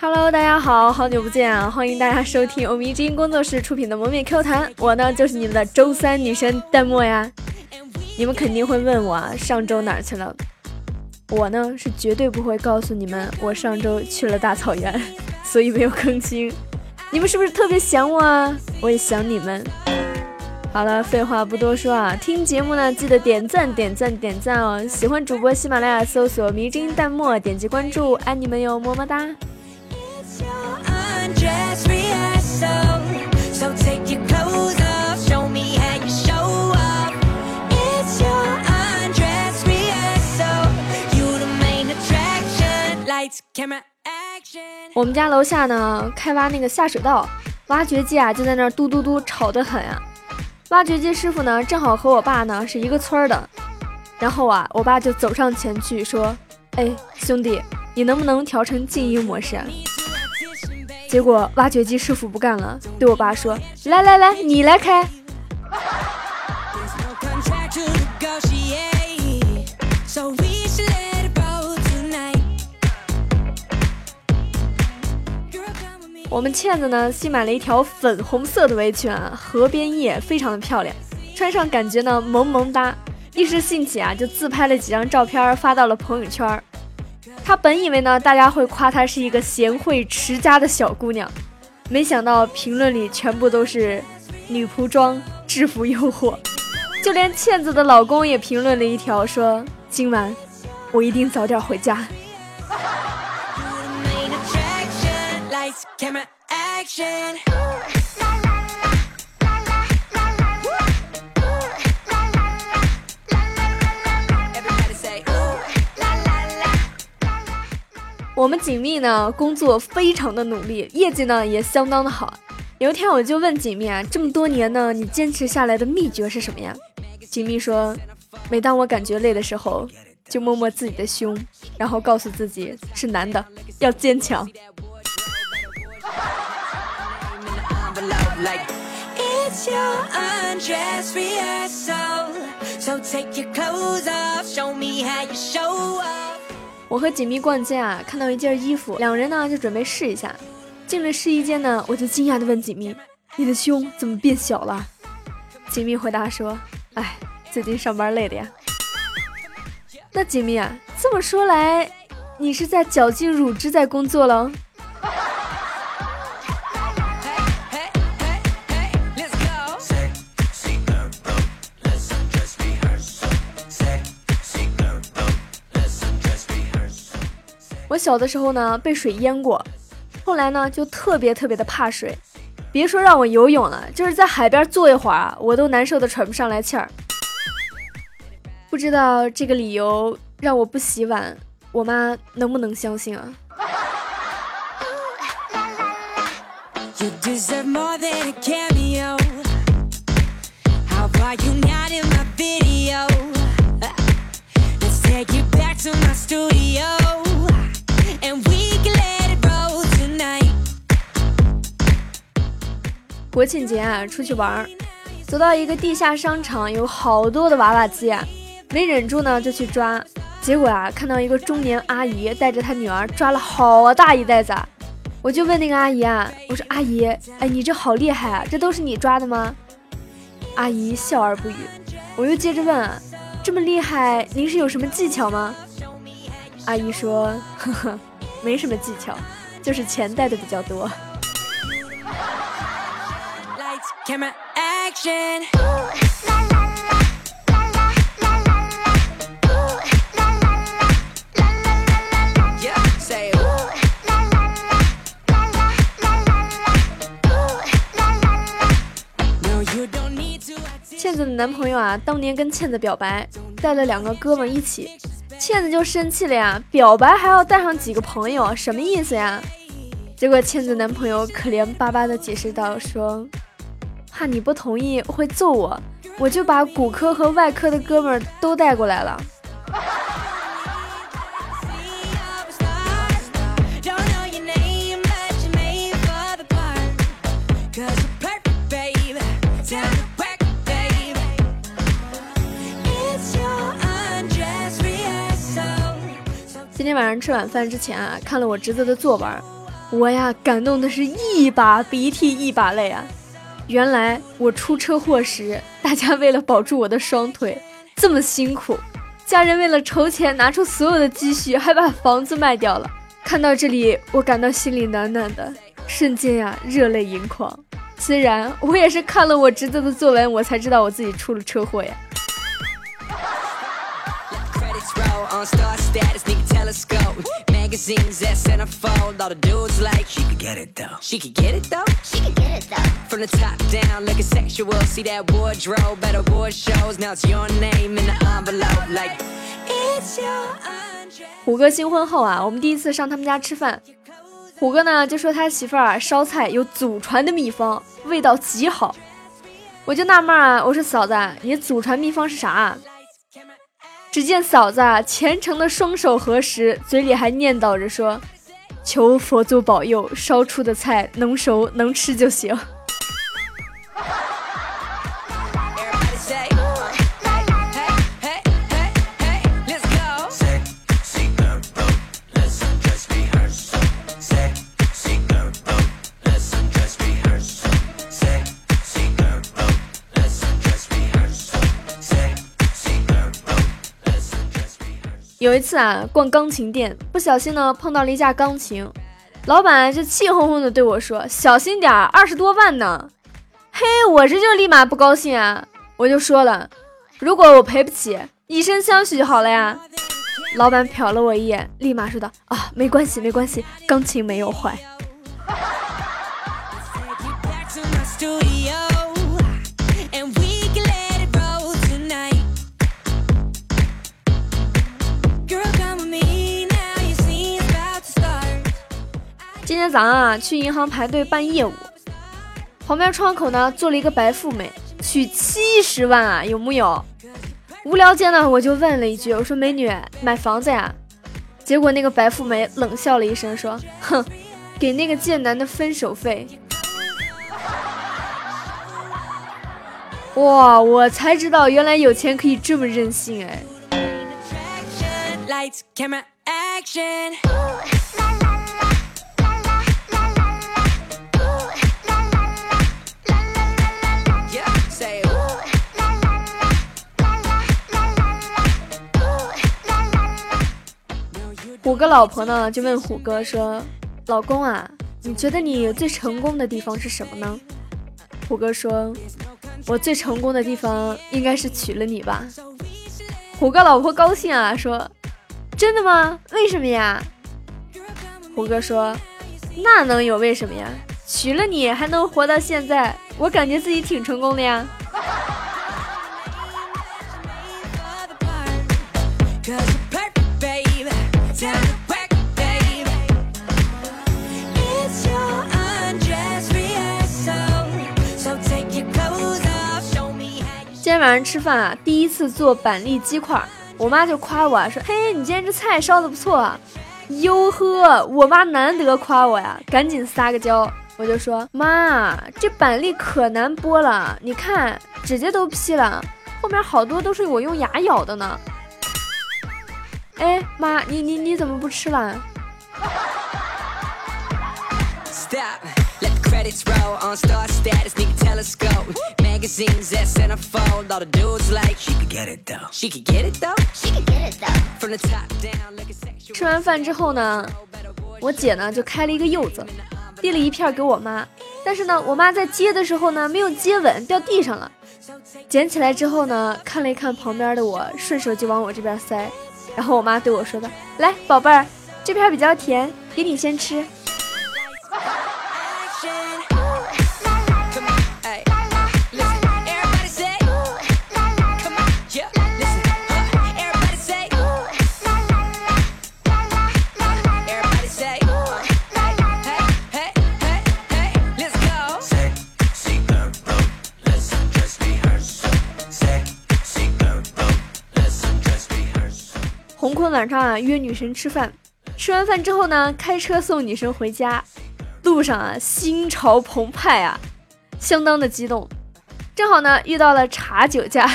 Hello，大家好，好久不见啊！欢迎大家收听欧米之音工作室出品的《蒙面 Q 弹》，我呢就是你们的周三女神淡漠呀。你们肯定会问我啊，上周哪儿去了？我呢是绝对不会告诉你们，我上周去了大草原，所以没有更新。你们是不是特别想我啊？我也想你们。好了，废话不多说啊，听节目呢记得点赞点赞点赞哦！喜欢主播喜马拉雅搜索“迷之音淡漠”，点击关注，爱你们哟，么么哒！我们家楼下呢开挖那个下水道，挖掘机啊就在那儿嘟嘟嘟吵得很啊。挖掘机师傅呢正好和我爸呢是一个村儿的，然后啊我爸就走上前去说：“哎兄弟，你能不能调成静音模式？”结果挖掘机师傅不干了，对我爸说：“来来来，你来开。”我们倩子呢新买了一条粉红色的围裙啊，河边叶非常的漂亮，穿上感觉呢萌萌哒。一时兴起啊，就自拍了几张照片发到了朋友圈。她本以为呢大家会夸她是一个贤惠持家的小姑娘，没想到评论里全部都是女仆装、制服诱惑。就连倩子的老公也评论了一条说：“今晚我一定早点回家。”我们锦觅呢，工作非常的努力，业绩呢也相当的好。有一天我就问锦觅啊，这么多年呢，你坚持下来的秘诀是什么呀？锦觅说，每当我感觉累的时候，就摸摸自己的胸，然后告诉自己是男的，要坚强。Like it's your undress rehearsal. So take your clothes off, show me how you show up. 我和锦觅逛街啊，看到一件衣服，两人呢就准备试一下。进了试衣间呢，我就惊讶的问锦觅：“你的胸怎么变小了？”锦觅回答说：“哎，最近上班累的呀。”那锦觅啊，这么说来，你是在绞尽乳汁在工作了。我小的时候呢，被水淹过，后来呢，就特别特别的怕水，别说让我游泳了，就是在海边坐一会儿，我都难受的喘不上来气儿。不知道这个理由让我不洗碗，我妈能不能相信啊？国庆节啊，出去玩儿，走到一个地下商场，有好多的娃娃机啊，没忍住呢，就去抓。结果啊，看到一个中年阿姨带着她女儿抓了好大一袋子，我就问那个阿姨啊，我说阿姨，哎，你这好厉害啊，这都是你抓的吗？阿姨笑而不语。我又接着问，这么厉害，您是有什么技巧吗？阿姨说，呵呵，没什么技巧，就是钱带的比较多。倩子的男朋友啊，当年跟倩子表白，带了两个哥们一起，倩子就生气了呀，表白还要带上几个朋友，什么意思呀？结果倩子男朋友可怜巴巴的解释道：“说。”怕你不同意会揍我，我就把骨科和外科的哥们都带过来了。晚上吃晚饭之前啊，看了我侄子的作文，我呀感动的是一把鼻涕一把泪啊！原来我出车祸时，大家为了保住我的双腿这么辛苦，家人为了筹钱拿出所有的积蓄，还把房子卖掉了。看到这里，我感到心里暖暖的，瞬间呀热泪盈眶。虽然我也是看了我侄子的作文，我才知道我自己出了车祸呀。虎哥新婚后啊，我们第一次上他们家吃饭，虎哥呢就说他媳妇儿烧菜有祖传的秘方，味道极好。我就纳闷啊，我说嫂子，你祖传秘方是啥？只见嫂子啊虔诚的双手合十，嘴里还念叨着说：“求佛祖保佑，烧出的菜能熟能吃就行。”有一次啊，逛钢琴店，不小心呢碰到了一架钢琴，老板就气哄哄的对我说：“小心点儿，二十多万呢。”嘿，我这就立马不高兴啊，我就说了：“如果我赔不起，以身相许就好了呀。”老板瞟了我一眼，立马说道：“啊，没关系，没关系，钢琴没有坏。”今天早上啊，去银行排队办业务，旁边窗口呢坐了一个白富美，取七十万啊，有木有？无聊间呢，我就问了一句，我说美女买房子呀？结果那个白富美冷笑了一声，说：哼，给那个贱男的分手费。哇，我才知道原来有钱可以这么任性哎。虎哥老婆呢就问虎哥说：“老公啊，你觉得你最成功的地方是什么呢？”虎哥说：“我最成功的地方应该是娶了你吧。”虎哥老婆高兴啊，说：“真的吗？为什么呀？”虎哥说：“那能有为什么呀？娶了你还能活到现在，我感觉自己挺成功的呀。”晚上吃饭啊，第一次做板栗鸡块，我妈就夸我说：“嘿，你今天这菜烧的不错。”啊。”哟呵，我妈难得夸我呀，赶紧撒个娇，我就说：“妈，这板栗可难剥了，你看指甲都劈了，后面好多都是我用牙咬的呢。”哎，妈，你你你怎么不吃了？吃完饭之后呢，我姐呢就开了一个柚子，递了一片给我妈，但是呢，我妈在接的时候呢没有接稳，掉地上了。捡起来之后呢，看了一看旁边的我，顺手就往我这边塞。然后我妈对我说的：“来，宝贝儿，这片比较甜，给你先吃。”晚上啊约女神吃饭，吃完饭之后呢，开车送女神回家，路上啊心潮澎湃啊，相当的激动。正好呢遇到了查酒驾，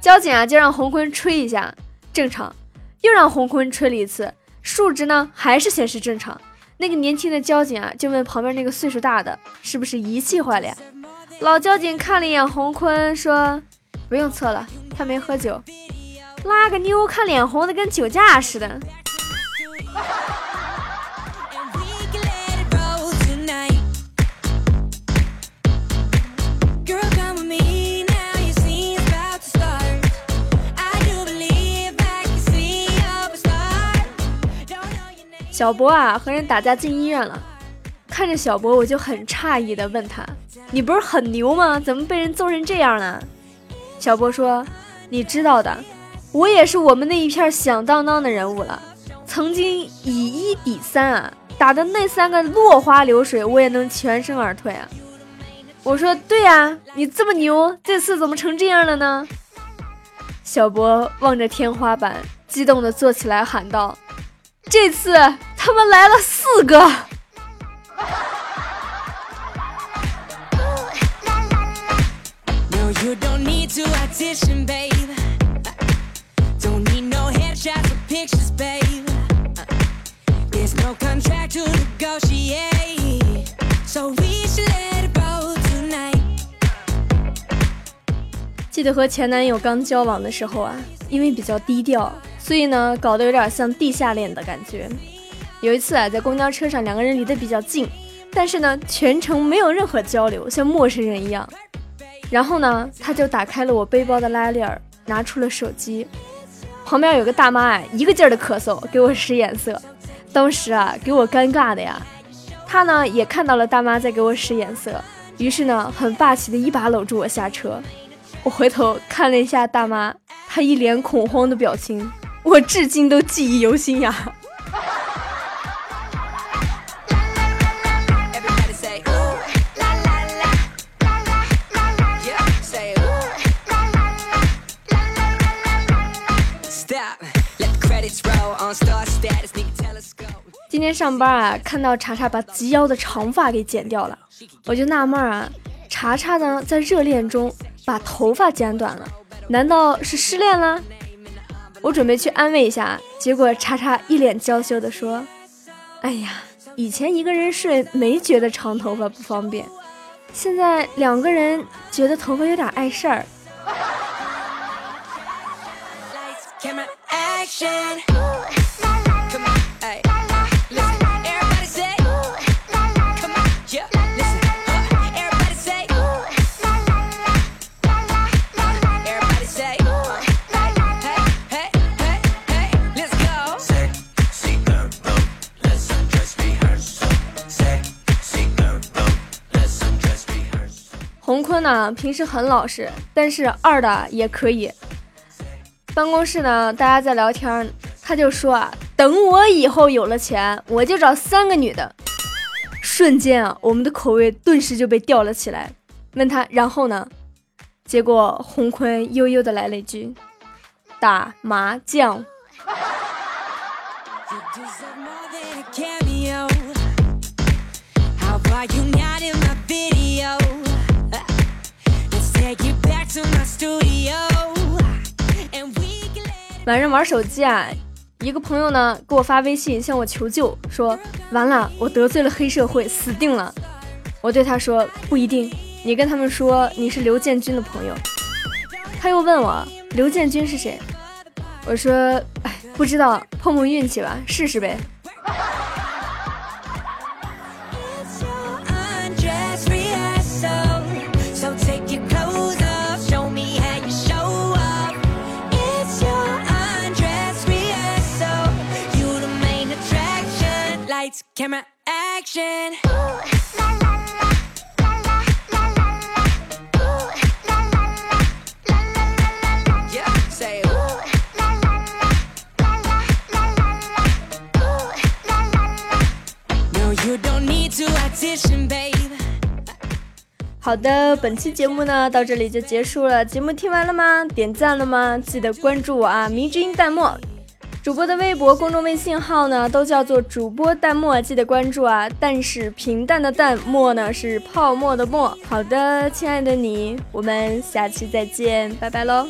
交警啊就让洪坤吹一下，正常，又让洪坤吹了一次，数值呢还是显示正常。那个年轻的交警啊，就问旁边那个岁数大的，是不是仪器坏了呀？老交警看了一眼洪坤，说：“不用测了，他没喝酒。”拉个妞看脸红的跟酒驾似的。小博啊，和人打架进医院了。看着小博，我就很诧异的问他：“你不是很牛吗？怎么被人揍成这样呢？”小博说：“你知道的，我也是我们那一片响当当的人物了。曾经以一抵三啊，打的那三个落花流水，我也能全身而退啊。”我说：“对呀，你这么牛，这次怎么成这样了呢？”小博望着天花板，激动的坐起来喊道：“这次！”他们来了四个。记得和前男友刚交往的时候啊，因为比较低调，所以呢，搞得有点像地下恋的感觉。有一次啊，在公交车上，两个人离得比较近，但是呢，全程没有任何交流，像陌生人一样。然后呢，他就打开了我背包的拉链，拿出了手机。旁边有个大妈啊，一个劲儿的咳嗽，给我使眼色。当时啊，给我尴尬的呀。他呢，也看到了大妈在给我使眼色，于是呢，很霸气的一把搂住我下车。我回头看了一下大妈，她一脸恐慌的表情，我至今都记忆犹新呀。今天上班啊，看到查查把及腰的长发给剪掉了，我就纳闷啊，查查呢在热恋中把头发剪短了，难道是失恋了？我准备去安慰一下，结果查查一脸娇羞的说：“哎呀，以前一个人睡没觉得长头发不方便，现在两个人觉得头发有点碍事儿。”呢，平时很老实，但是二的也可以。办公室呢，大家在聊天，他就说啊，等我以后有了钱，我就找三个女的。瞬间啊，我们的口味顿时就被吊了起来。问他，然后呢？结果洪坤悠悠的来了一句：打麻将。晚上玩手机啊，一个朋友呢给我发微信向我求救，说完了，我得罪了黑社会，死定了。我对他说不一定，你跟他们说你是刘建军的朋友。他又问我刘建军是谁，我说哎不知道，碰碰运气吧，试试呗。好的，本期节目呢到这里就结束了。节目听完了吗？点赞了吗？记得关注我啊！迷之音弹幕。主播的微博、公众微信号呢，都叫做主播淡漠，记得关注啊。但是平淡的淡漠呢，是泡沫的沫。好的，亲爱的你，我们下期再见，拜拜喽。